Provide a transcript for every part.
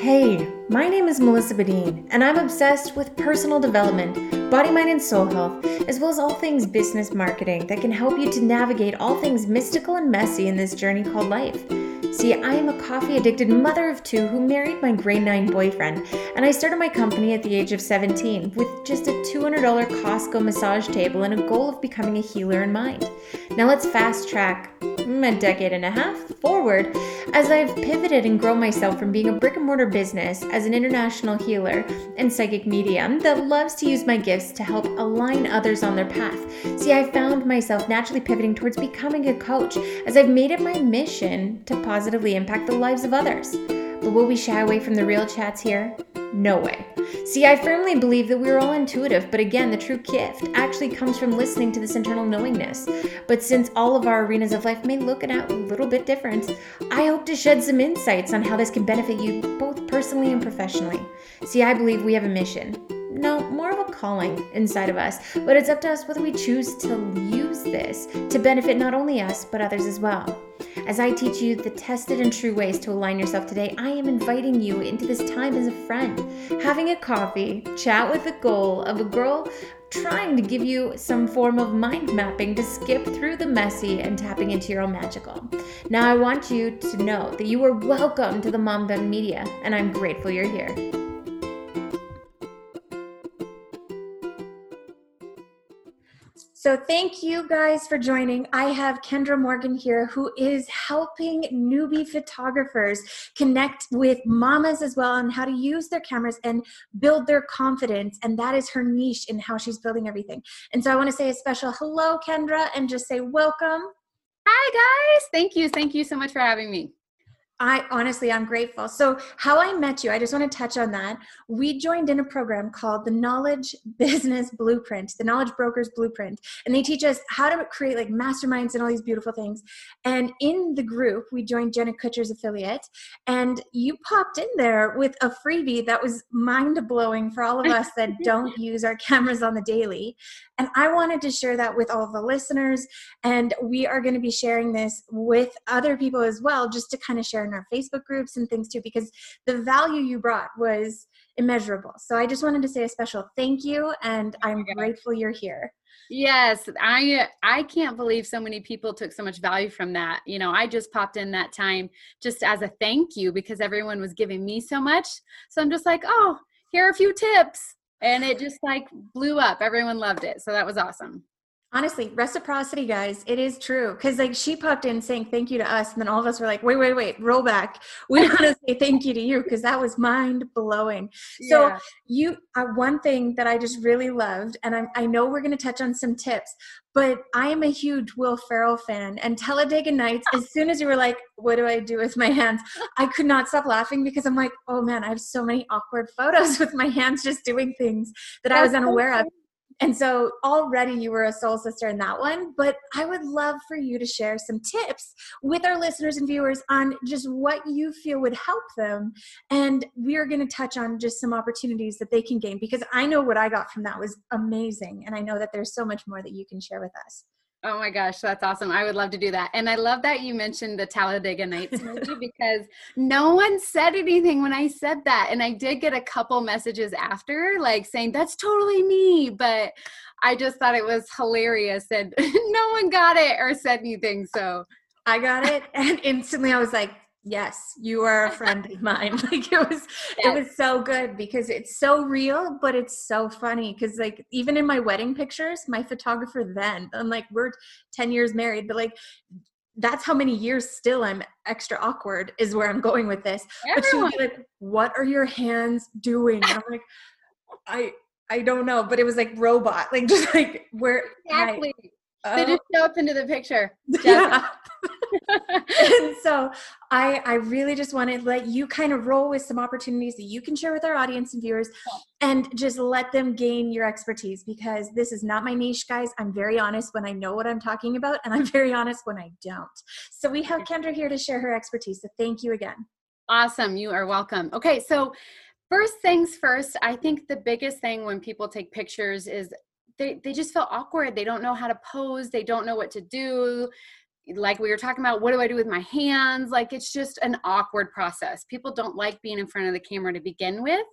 Hey, my name is Melissa Badine, and I'm obsessed with personal development, body, mind, and soul health, as well as all things business marketing that can help you to navigate all things mystical and messy in this journey called life. See, I am a coffee addicted mother of two who married my grade 9 boyfriend, and I started my company at the age of 17 with just a $200 Costco massage table and a goal of becoming a healer in mind. Now let's fast track a decade and a half forward as I've pivoted and grown myself from being a brick and mortar business as an international healer and psychic medium that loves to use my gifts to help align others on their path. See, I found myself naturally pivoting towards becoming a coach as I've made it my mission to positively impact the lives of others. But will we shy away from the real chats here? No way. See, I firmly believe that we're all intuitive, but again, the true gift actually comes from listening to this internal knowingness. But since all of our arenas of life may look a little bit different, I hope to shed some insights on how this can benefit you both personally and professionally. See, I believe we have a mission. No, more calling inside of us, but it's up to us whether we choose to use this to benefit not only us, but others as well. As I teach you the tested and true ways to align yourself today, I am inviting you into this time as a friend, having a coffee, chat with the goal of a girl trying to give you some form of mind mapping to skip through the messy and tapping into your own magical. Now, I want you to know that you are welcome to the Mom Bun Media, and I'm grateful you're here. So, thank you guys for joining. I have Kendra Morgan here, who is helping newbie photographers connect with mamas as well on how to use their cameras and build their confidence. And that is her niche in how she's building everything. And so, I want to say a special hello, Kendra, and just say welcome. Hi, guys. Thank you. Thank you so much for having me. I honestly, I'm grateful. So, how I met you, I just want to touch on that. We joined in a program called the Knowledge Business Blueprint, the Knowledge Brokers Blueprint, and they teach us how to create like masterminds and all these beautiful things. And in the group, we joined Jenna Kutcher's affiliate, and you popped in there with a freebie that was mind blowing for all of us that don't use our cameras on the daily. And I wanted to share that with all the listeners, and we are going to be sharing this with other people as well, just to kind of share in our Facebook groups and things too, because the value you brought was immeasurable. So I just wanted to say a special thank you, and I'm grateful you're here. Yes, I I can't believe so many people took so much value from that. You know, I just popped in that time just as a thank you because everyone was giving me so much. So I'm just like, "Oh, here are a few tips." And it just like blew up. Everyone loved it. So that was awesome. Honestly, reciprocity, guys, it is true. Because like she popped in saying thank you to us, and then all of us were like, wait, wait, wait, roll back. We want to say thank you to you because that was mind blowing. Yeah. So you, uh, one thing that I just really loved, and I, I know we're going to touch on some tips, but I am a huge Will Ferrell fan. And Talladega Nights, as soon as you were like, what do I do with my hands? I could not stop laughing because I'm like, oh man, I have so many awkward photos with my hands just doing things that I was unaware of. And so already you were a soul sister in that one, but I would love for you to share some tips with our listeners and viewers on just what you feel would help them. And we are going to touch on just some opportunities that they can gain because I know what I got from that was amazing. And I know that there's so much more that you can share with us. Oh my gosh, that's awesome. I would love to do that. And I love that you mentioned the Talladega Nights movie because no one said anything when I said that. And I did get a couple messages after, like saying, that's totally me. But I just thought it was hilarious and no one got it or said anything. So I got it. And instantly I was like, yes you are a friend of mine. Like it was yes. it was so good because it's so real but it's so funny because like even in my wedding pictures my photographer then i'm like we're 10 years married but like that's how many years still i'm extra awkward is where i'm going with this. Everyone. but she would be like what are your hands doing? And i'm like i i don't know but it was like robot like just like where exactly. I, they oh. just show up into the picture. Yeah. and so I I really just want to let you kind of roll with some opportunities that you can share with our audience and viewers and just let them gain your expertise because this is not my niche guys. I'm very honest when I know what I'm talking about and I'm very honest when I don't. So we have Kendra here to share her expertise. So thank you again. Awesome. You are welcome. Okay, so First things first, I think the biggest thing when people take pictures is they, they just feel awkward. They don't know how to pose. They don't know what to do. like we were talking about what do i do with my hands like it's just an awkward process people don't like being in front of the camera to begin with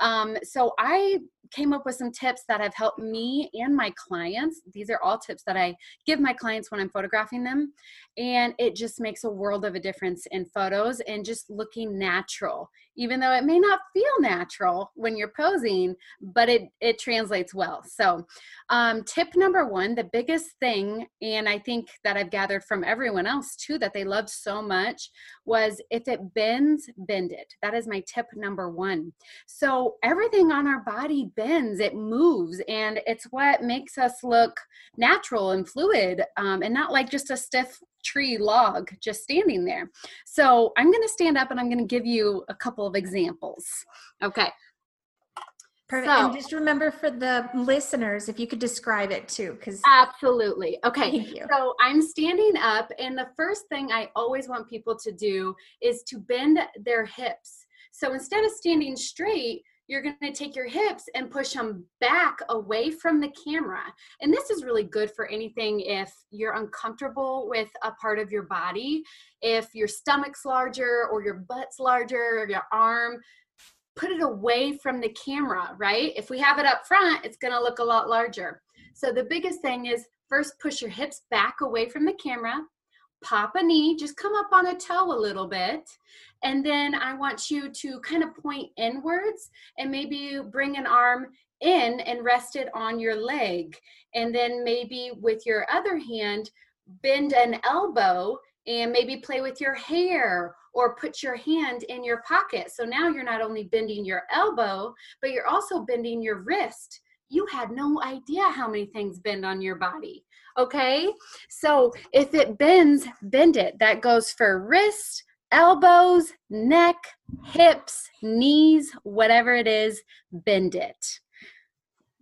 um, so i came up with some tips that have helped me and my clients these are all tips that i give my clients when i'm photographing them and it just makes a world of a difference in photos and just looking natural even though it may not feel natural when you're posing but it it translates well. So um, tip number one the biggest thing and i think that i've gathered from everyone else too that they loved so much was if it bends bend it. That is my tip number one. So everything on our body bends it moves and it's what makes us look natural and fluid um, and not like just a stiff tree log just standing there. So I'm going to stand up and I'm going to give you a couple of examples. Okay. Perfect. So, and just remember for the listeners, if you could describe it too, because absolutely. Okay. Thank you. So I'm standing up, and the first thing I always want people to do is to bend their hips. So instead of standing straight, you're going to take your hips and push them back away from the camera. And this is really good for anything if you're uncomfortable with a part of your body, if your stomach's larger or your butt's larger or your arm, put it away from the camera, right? If we have it up front, it's going to look a lot larger. So the biggest thing is first push your hips back away from the camera pop a knee, just come up on a toe a little bit. And then I want you to kind of point inwards and maybe bring an arm in and rest it on your leg. And then maybe with your other hand, bend an elbow and maybe play with your hair or put your hand in your pocket. So now you're not only bending your elbow, but you're also bending your wrist. You had no idea how many things bend on your body. Okay. So if it bends, bend it. That goes for wrist, elbows, neck, hips, knees, whatever it is, bend it.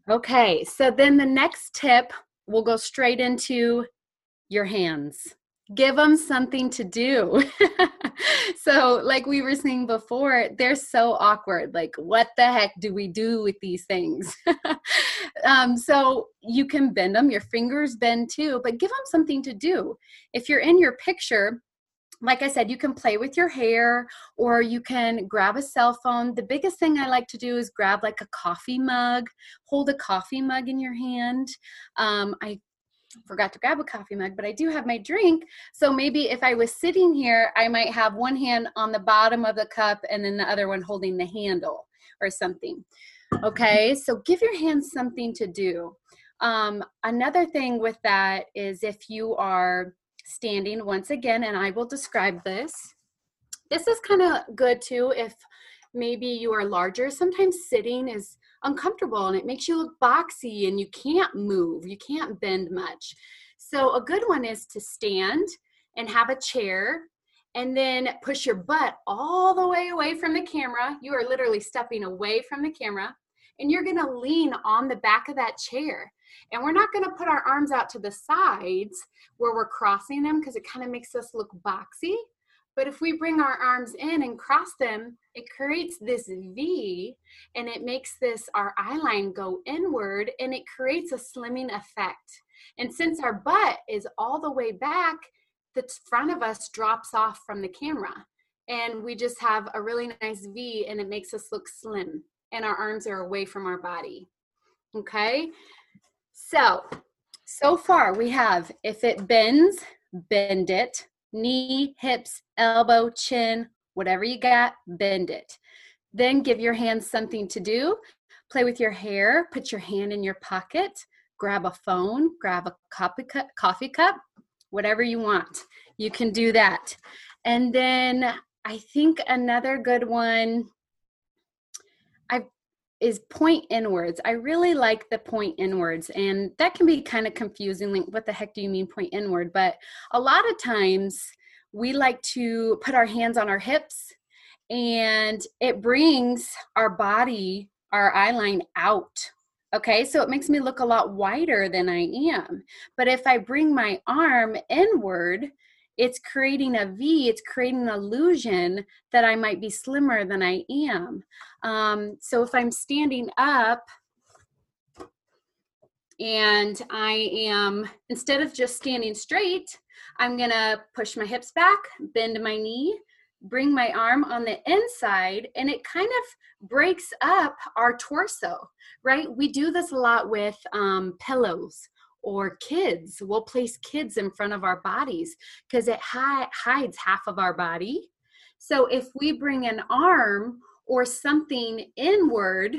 Okay. So then the next tip, we'll go straight into your hands give them something to do. so, like we were saying before, they're so awkward. Like, what the heck do we do with these things? um, so, you can bend them, your fingers bend too, but give them something to do. If you're in your picture, like I said, you can play with your hair or you can grab a cell phone. The biggest thing I like to do is grab like a coffee mug, hold a coffee mug in your hand. Um, I forgot to grab a coffee mug, but I do have my drink. So maybe if I was sitting here, I might have one hand on the bottom of the cup and then the other one holding the handle or something. Okay, so give your hands something to do. Um, another thing with that is if you are standing once again, and I will describe this. This is kind of good too if maybe you are larger. Sometimes sitting is uncomfortable and it makes you look boxy and you can't move, you can't bend much. So, a good one is to stand and have a chair and then push your butt all the way away from the camera. You are literally stepping away from the camera and you're gonna lean on the back of that chair. And we're not gonna put our arms out to the sides where we're crossing them because it kind of makes us look boxy. But if we bring our arms in and cross them, it creates this V and it makes this, our eye line go inward and it creates a slimming effect. And since our butt is all the way back, the front of us drops off from the camera. And we just have a really nice V and it makes us look slim. And our arms are away from our body. Okay? So, so far we have if it bends, bend it knee, hips, elbow, chin, whatever you got, bend it. Then give your hands something to do. Play with your hair, put your hand in your pocket, grab a phone, grab a coffee cup, coffee cup, whatever you want. You can do that. And then I think another good one is point inwards. I really like the point inwards, and that can be kind of confusing. Like, what the heck do you mean point inward? But a lot of times we like to put our hands on our hips, and it brings our body, our eye line out. Okay, so it makes me look a lot wider than I am. But if I bring my arm inward, it's creating a V, it's creating an illusion that I might be slimmer than I am. Um, so if I'm standing up and I am, instead of just standing straight, I'm gonna push my hips back, bend my knee, bring my arm on the inside, and it kind of breaks up our torso, right? We do this a lot with um, pillows or kids. We'll place kids in front of our bodies because it hi- hides half of our body. So if we bring an arm or something inward,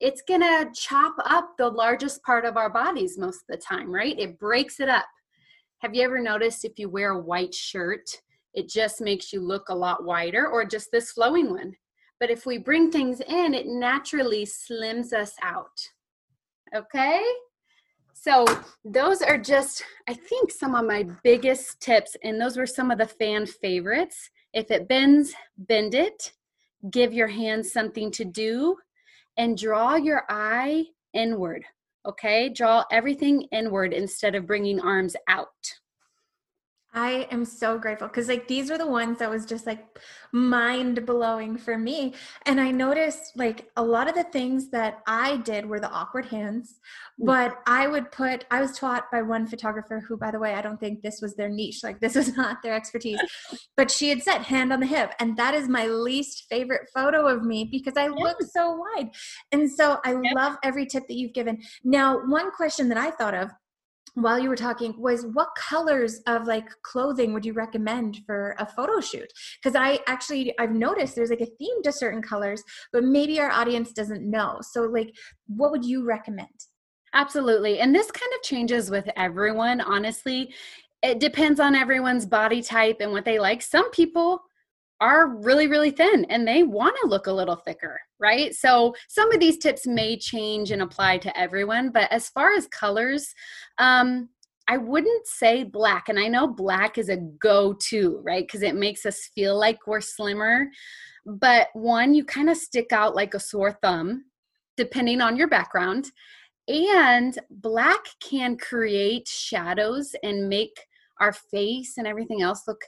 it's going to chop up the largest part of our bodies most of the time, right? It breaks it up. Have you ever noticed if you wear a white shirt, it just makes you look a lot wider, or just this flowing one? But if we bring things in, it naturally slims us out. Okay? So, those are just, I think, some of my biggest tips, and those were some of the fan favorites. If it bends, bend it. Give your hands something to do and draw your eye inward. Okay, draw everything inward instead of bringing arms out. I am so grateful because like these were the ones that was just like mind blowing for me. And I noticed like a lot of the things that I did were the awkward hands, mm. but I would put, I was taught by one photographer who, by the way, I don't think this was their niche, like this was not their expertise, but she had said hand on the hip. And that is my least favorite photo of me because I look so wide. And so I love every tip that you've given. Now, one question that I thought of while you were talking was what colors of like clothing would you recommend for a photo shoot? Because i actually i've noticed there's like a theme to certain colors but maybe our audience doesn't know. So like what would you recommend? Absolutely. And this kind of changes with everyone honestly. It depends on everyone's body type and what they like. Some people are really, really thin and they want to look a little thicker, right? So some of these tips may change and apply to everyone, but as far as colors, um, I wouldn't say black. And I know black is a go to, right? Because it makes us feel like we're slimmer. But one, you kind of stick out like a sore thumb, depending on your background. And black can create shadows and make our face and everything else look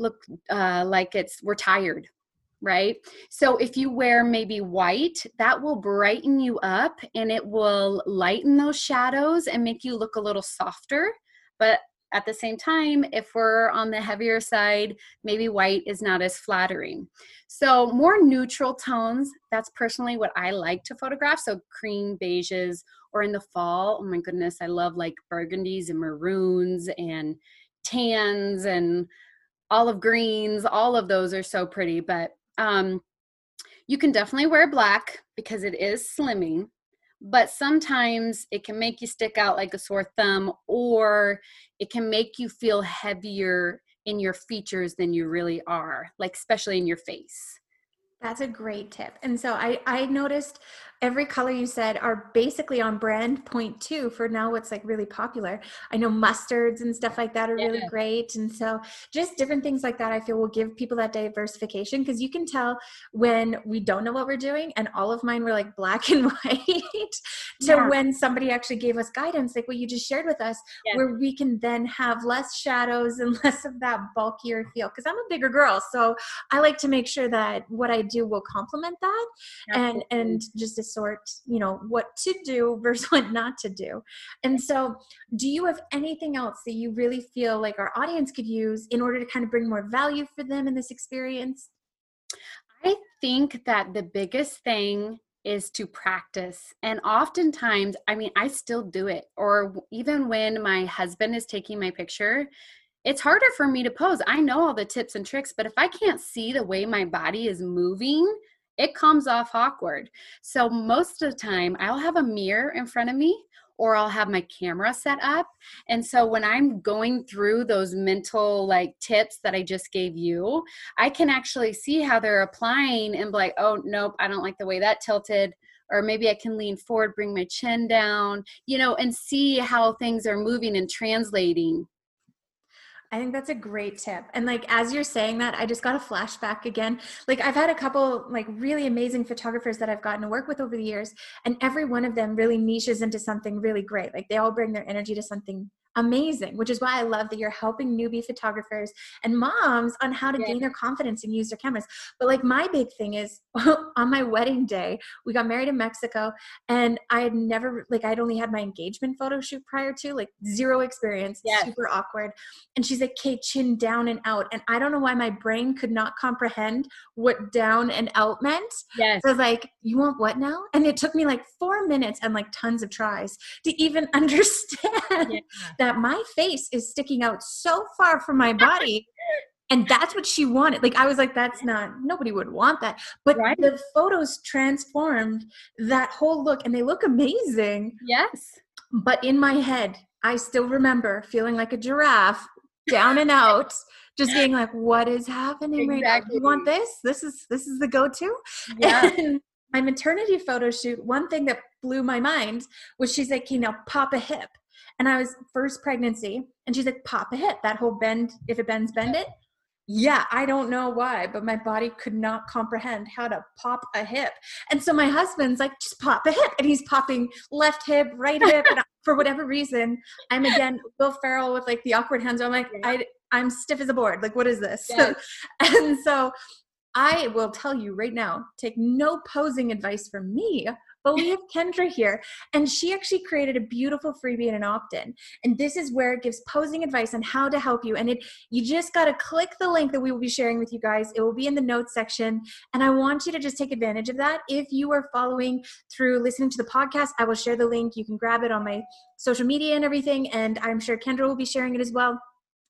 look uh, like it's we're tired right? So if you wear maybe white that will brighten you up and it will lighten those shadows and make you look a little softer. But at the same time if we're on the heavier side maybe white is not as flattering. So more neutral tones that's personally what i like to photograph. So cream beiges or in the fall oh my goodness i love like burgundies and maroons and tans and olive greens, all of those are so pretty. But um, you can definitely wear black because it is slimming, but sometimes it can make you stick out like a sore thumb or it can make you feel heavier in your features than you really are, like especially in your face. That's a great tip. And so I I noticed every color you said are basically on brand point two for now what's like really popular i know mustards and stuff like that are yeah. really great and so just different things like that i feel will give people that diversification because you can tell when we don't know what we're doing and all of mine were like black and white to yeah. when somebody actually gave us guidance like what you just shared with us yeah. where we can then have less shadows and less of that bulkier feel because i'm a bigger girl so i like to make sure that what i do will complement that Absolutely. and and just sort you know what to do versus what not to do and so do you have anything else that you really feel like our audience could use in order to kind of bring more value for them in this experience i think that the biggest thing is to practice. And oftentimes, I mean, I still do it. Or even when my husband is taking my picture, it's harder for me to pose. I know all the tips and tricks, but if I can't see the way my body is moving, it comes off awkward. So most of the time, I'll have a mirror in front of me or I'll have my camera set up. And so when I'm going through those mental like tips that I just gave you, I can actually see how they're applying and be like, oh, nope, I don't like the way that tilted. Or maybe I can lean forward, bring my chin down, you know, and see how things are moving and translating I think that's a great tip. And like as you're saying that, I just got a flashback again. Like I've had a couple like really amazing photographers that I've gotten to work with over the years, and every one of them really niches into something really great. Like they all bring their energy to something amazing, which is why I love that you're helping newbie photographers and moms on how to yeah. gain their confidence and use their cameras. But like my big thing is on my wedding day, we got married in Mexico and I had never like I'd only had my engagement photo shoot prior to, like zero experience, yes. super awkward. And she's like, "Okay, chin down and out." And I don't know why my brain could not comprehend what down and out meant. Yes. So I was like, "You want what now?" And it took me like 4 minutes and like tons of tries to even understand yeah that my face is sticking out so far from my body and that's what she wanted. Like i was like that's not nobody would want that. But right. the photos transformed that whole look and they look amazing. Yes. But in my head i still remember feeling like a giraffe down and out just being like what is happening exactly. right now? You want this? This is this is the go-to? Yeah. and my maternity photo shoot one thing that blew my mind was she's like you know pop a hip and I was first pregnancy, and she's like, pop a hip. That whole bend, if it bends, bend it. Yeah, I don't know why, but my body could not comprehend how to pop a hip. And so my husband's like, just pop a hip. And he's popping left hip, right hip. and for whatever reason, I'm again Will Ferrell with like the awkward hands. I'm like, I, I'm stiff as a board. Like, what is this? Yes. and so I will tell you right now take no posing advice from me but we have Kendra here, and she actually created a beautiful freebie and an opt-in. And this is where it gives posing advice on how to help you. And it you just got to click the link that we will be sharing with you guys. It will be in the notes section, and I want you to just take advantage of that. If you are following through listening to the podcast, I will share the link. You can grab it on my social media and everything, and I'm sure Kendra will be sharing it as well.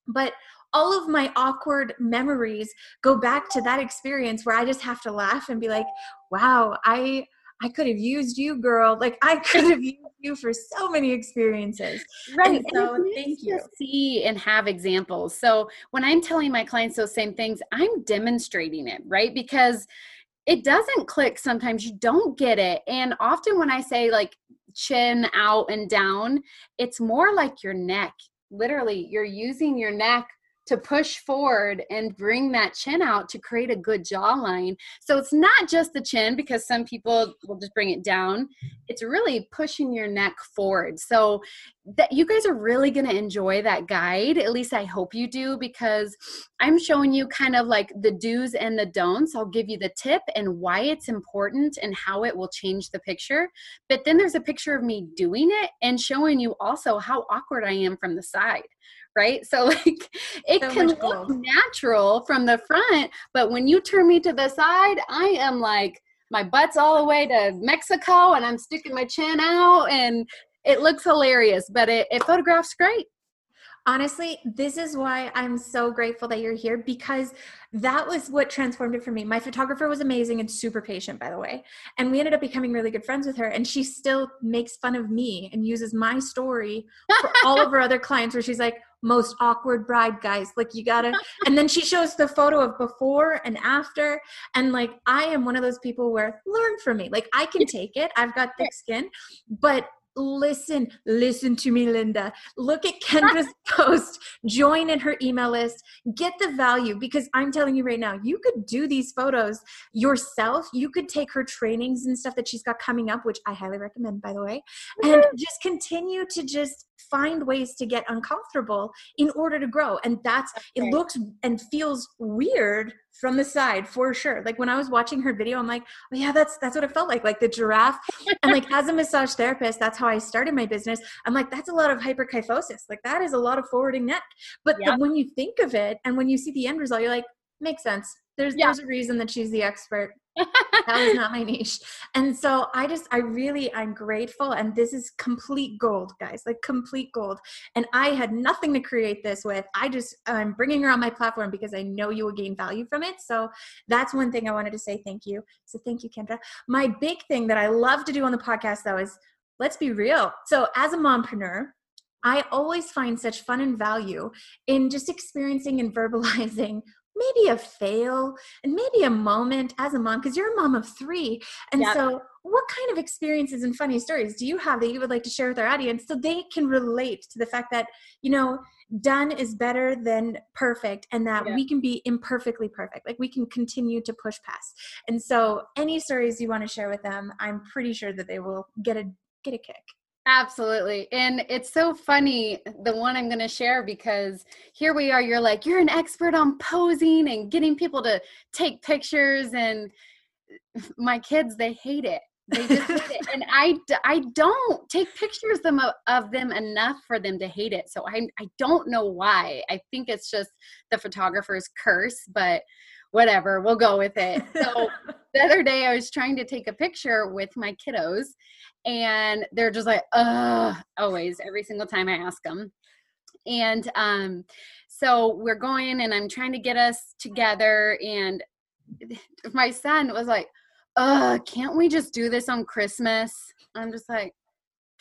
But all of my awkward memories go back to that experience where I just have to laugh and be like, wow, I I could have used you, girl. Like I could have used you for so many experiences. Right. And so and thank you. see and have examples. So when I'm telling my clients those same things, I'm demonstrating it, right? Because it doesn't click sometimes you don't get it and often when i say like chin out and down it's more like your neck literally you're using your neck to push forward and bring that chin out to create a good jawline. So it's not just the chin because some people will just bring it down. It's really pushing your neck forward. So that you guys are really going to enjoy that guide. At least I hope you do because I'm showing you kind of like the do's and the don'ts. I'll give you the tip and why it's important and how it will change the picture. But then there's a picture of me doing it and showing you also how awkward I am from the side right? So like it so can look natural from the front, but when you turn me to the side, I am like my butt's all the way to Mexico and I'm sticking my chin out and it looks hilarious, but it, it photographs great. Honestly, this is why I'm so grateful that you're here because that was what transformed it for me. My photographer was amazing and super patient, by the way. And we ended up becoming really good friends with her. And she still makes fun of me and uses my story for all of her other clients, where she's like, most awkward bride guys. Like you gotta and then she shows the photo of before and after. And like i am one of those people where learn from me. Like i can take it. I've got thick skin. But listen, listen to me, Linda. Look at Kendra's post, join in her email list, get the value because I'm telling you right now, you could do these photos yourself. You could take her trainings and stuff that she's got coming up, which I highly recommend, by the way, and just continue to just find ways to get uncomfortable in order to grow. And that's, it looks and feels weird from the side for sure. Like when I was watching her video, I'm like, oh yeah, that's that's what it felt like, like the giraffe. and like as a massage therapist, that's how I started my business. I'm like, that's a lot of hyperkyphosis. Like that is a lot of forwarding neck. But yeah. the, when you think of it and when you see the end result, you're like, makes sense. There's yeah. there's a reason that she's the expert that was not my niche. And so I just, I really, I'm grateful. And this is complete gold, guys, like complete gold. And I had nothing to create this with. I just, I'm bringing her on my platform because I know you will gain value from it. So that's one thing I wanted to say thank you. So thank you, Kendra. My big thing that I love to do on the podcast, though, is let's be real. So as a mompreneur, I always find such fun and value in just experiencing and verbalizing maybe a fail and maybe a moment as a mom because you're a mom of three. And yep. so what kind of experiences and funny stories do you have that you would like to share with our audience so they can relate to the fact that you know done is better than perfect and that we can be imperfectly perfect like we can continue to push past. And so any stories you want to share with them i'm pretty sure that they will get a get a kick Absolutely. And it's so funny, the one I'm going to share, because here we are. You're like, you're an expert on posing and getting people to take pictures. And my kids, they hate it. They just hate it. And I, I don't take pictures them of, of them enough for them to hate it. So I, I don't know why. I think it's just the photographer's curse, but whatever, we'll go with it. So the other day I was trying to take a picture with my kiddos and they're just like, uh, always, every single time I ask them. And um, so we're going and I'm trying to get us together. And my son was like, uh, can't we just do this on Christmas? I'm just like,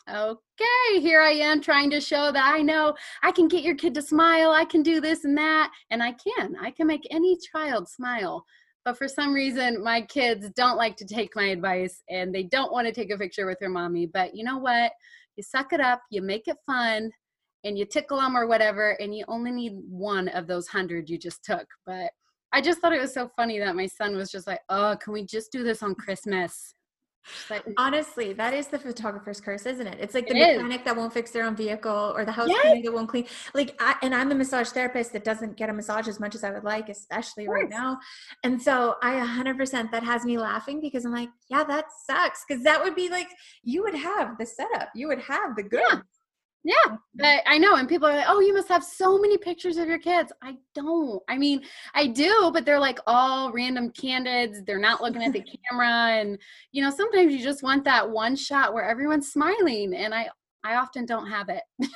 okay, here I am trying to show that I know I can get your kid to smile. I can do this and that. And I can. I can make any child smile. But for some reason, my kids don't like to take my advice and they don't want to take a picture with their mommy. But you know what? You suck it up, you make it fun, and you tickle them or whatever. And you only need one of those hundred you just took. But I just thought it was so funny that my son was just like, oh, can we just do this on Christmas? But mm. honestly, that is the photographer's curse, isn't it? It's like the it mechanic is. that won't fix their own vehicle or the house yes. cleaner that won't clean. Like, I, and I'm a massage therapist that doesn't get a massage as much as I would like, especially right now. And so I 100% that has me laughing because I'm like, yeah, that sucks. Cause that would be like, you would have the setup, you would have the good. Yeah. Yeah, I, I, know. And people are like, oh, you must have so many pictures of your kids. I don't. I mean, I do, but they're like all random candids. They're not looking at the camera. And, you know, sometimes you just want that one shot where everyone's smiling. And I, I often don't have it.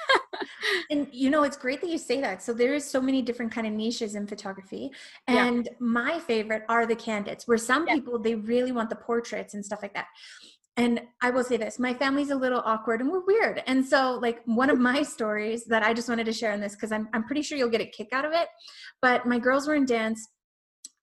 and you know, it's great that you say that. So there is so many different kind of niches in photography. And yeah. my favorite are the candids, where some yeah. people they really want the portraits and stuff like that and I will say this my family's a little awkward and we're weird. And so, like, one of my stories that I just wanted to share in this, because I'm, I'm pretty sure you'll get a kick out of it. But my girls were in dance.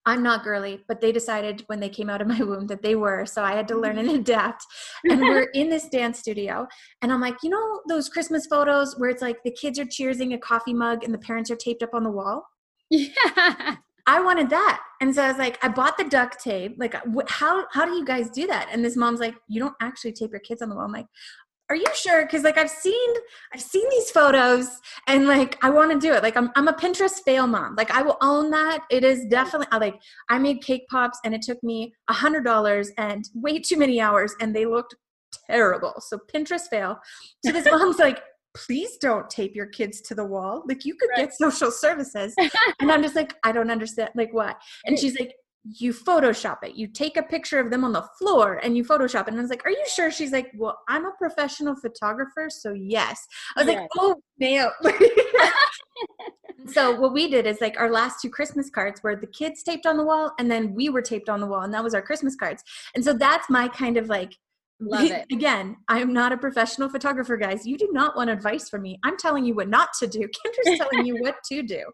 I'm not girly, but they decided when they came out of my womb that they were. So I had to learn mm-hmm. and adapt. And we're in this dance studio. And I'm like, you know, those Christmas photos where it's like the kids are cheersing a coffee mug and the parents are taped up on the wall? Yeah. I wanted that. And so I was like, I bought the duct tape. Like, how how do you guys do that? And this mom's like, you don't actually tape your kids on the wall. I'm like, are you sure? Because like I've seen I've seen these photos and like I want to do it. Like I'm I'm a Pinterest fail mom. Like I will own that. It is definitely I like I made cake pops and it took me a hundred dollars and way too many hours and they looked terrible. So Pinterest fail. So this mom's like, please don't tape your kids to the wall. Like you could right. get social services. and I'm just like, I don't understand. Like what? And she's like, you Photoshop it. You take a picture of them on the floor and you Photoshop it. And I was like, Are you sure? She's like, Well, I'm a professional photographer, so yes. I was yes. like, Oh, man. so what we did is like our last two Christmas cards were the kids taped on the wall and then we were taped on the wall and that was our Christmas cards. And so that's my kind of like Love it. Again, I'm not a professional photographer, guys. You do not want advice from me. I'm telling you what not to do. Kendra's telling you what to do.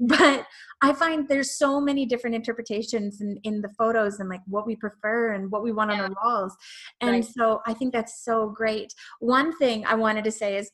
But I find there's so many different interpretations in, in the photos and like what we prefer and what we want yeah. on our walls. And right. so I think that's so great. One thing I wanted to say is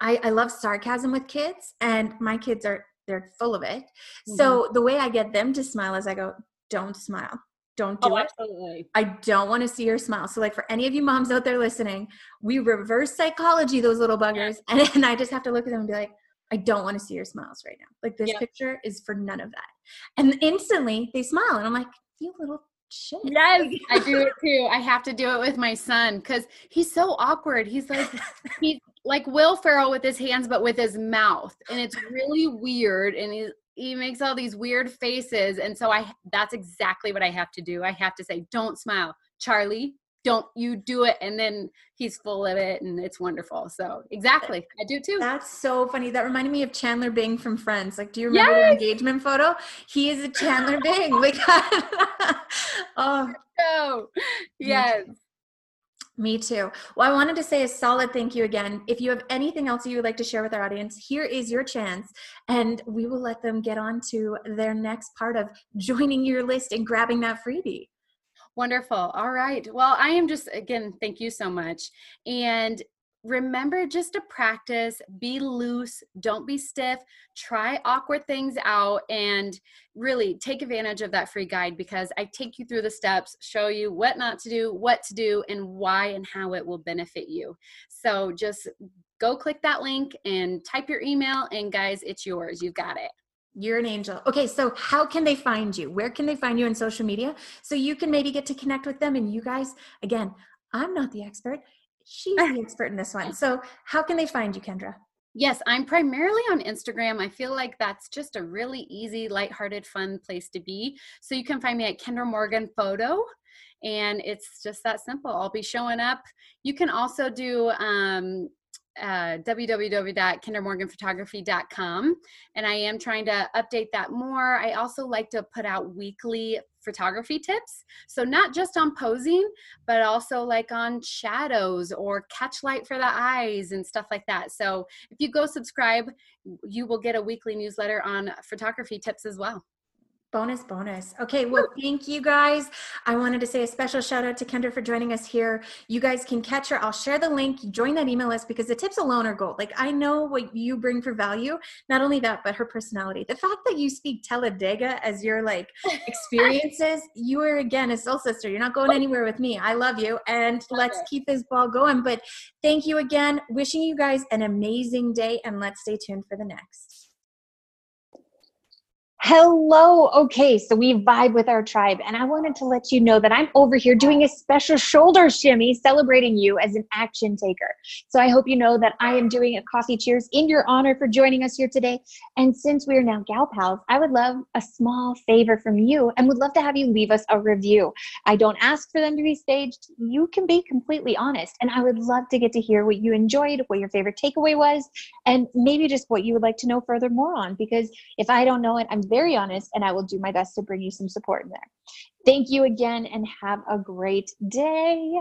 I, I love sarcasm with kids, and my kids are they're full of it. Mm-hmm. So the way I get them to smile is I go, don't smile don't oh, do oh, it. Absolutely. I don't want to see your smile. So, like for any of you moms out there listening, we reverse psychology those little buggers, and, and I just have to look at them and be like, I don't want to see your smiles right now. Like this picture is for none of that. And instantly they smile, and I'm like, you little shit. Yes, I do it too. I have to do it with my son because he's so awkward. He's like he's like Will Ferrell with his hands, but with his mouth, and it's really weird. And he's he makes all these weird faces. And so i that's exactly what i have to do. I have to say don't smile. Charlie don't you do it. And then he's full of it and it's wonderful. So exactly. I do too. That's so funny. That reminded me of chandler bing from friends. Like do you remember yes! the engagement photo? He is a chandler bing. Like oh. Yes me too. Well, I wanted to say a solid thank you again. If you have anything else you would like to share with our audience, here is your chance, and we will let them get on to their next part of joining your list and grabbing that freebie. Wonderful. All right. Well, I am just, again, thank you so much. And remember just to practice, be loose, don't be stiff, try awkward things out, and really take advantage of that free guide because I take you through the steps, show you what not to do, what to do, and why and how it will benefit you. So just go click that link and type your email, and guys, it's yours. You've got it. You're an angel. Okay, so how can they find you? Where can they find you on social media? So you can maybe get to connect with them. And you guys, again, I'm not the expert. She's the expert in this one. So how can they find you, Kendra? Yes, I'm primarily on Instagram. I feel like that's just a really easy, lighthearted, fun place to be. So you can find me at Kendra Morgan Photo, and it's just that simple. I'll be showing up. You can also do um, uh, www.kendramorganphotography.com and i am trying to update that more i also like to put out weekly photography tips. So not just on posing but also like on shadows or catch light for the eyes and stuff like that. So if you go subscribe you will get a weekly newsletter on photography tips as well Bonus, bonus. Okay, well, thank you guys. I wanted to say a special shout out to Kendra for joining us here. You guys can catch her. I'll share the link. Join that email list because the tips alone are gold. Like, I know what you bring for value. Not only that, but her personality. The fact that you speak Talladega as your like experiences, you are again a soul sister. You're not going anywhere with me. I love you. And let's keep this ball going. But thank you again. Wishing you guys an amazing day and let's stay tuned for the next. Hello. Okay, so we vibe with our tribe, and I wanted to let you know that I'm over here doing a special shoulder shimmy celebrating you as an action taker. So I hope you know that I am doing a coffee cheers in your honor for joining us here today. And since we are now gal pals, I would love a small favor from you and would love to have you leave us a review. I don't ask for them to be staged. You can be completely honest, and I would love to get to hear what you enjoyed, what your favorite takeaway was, and maybe just what you would like to know further more on. Because if I don't know it, I'm very honest and I will do my best to bring you some support in there. Thank you again and have a great day.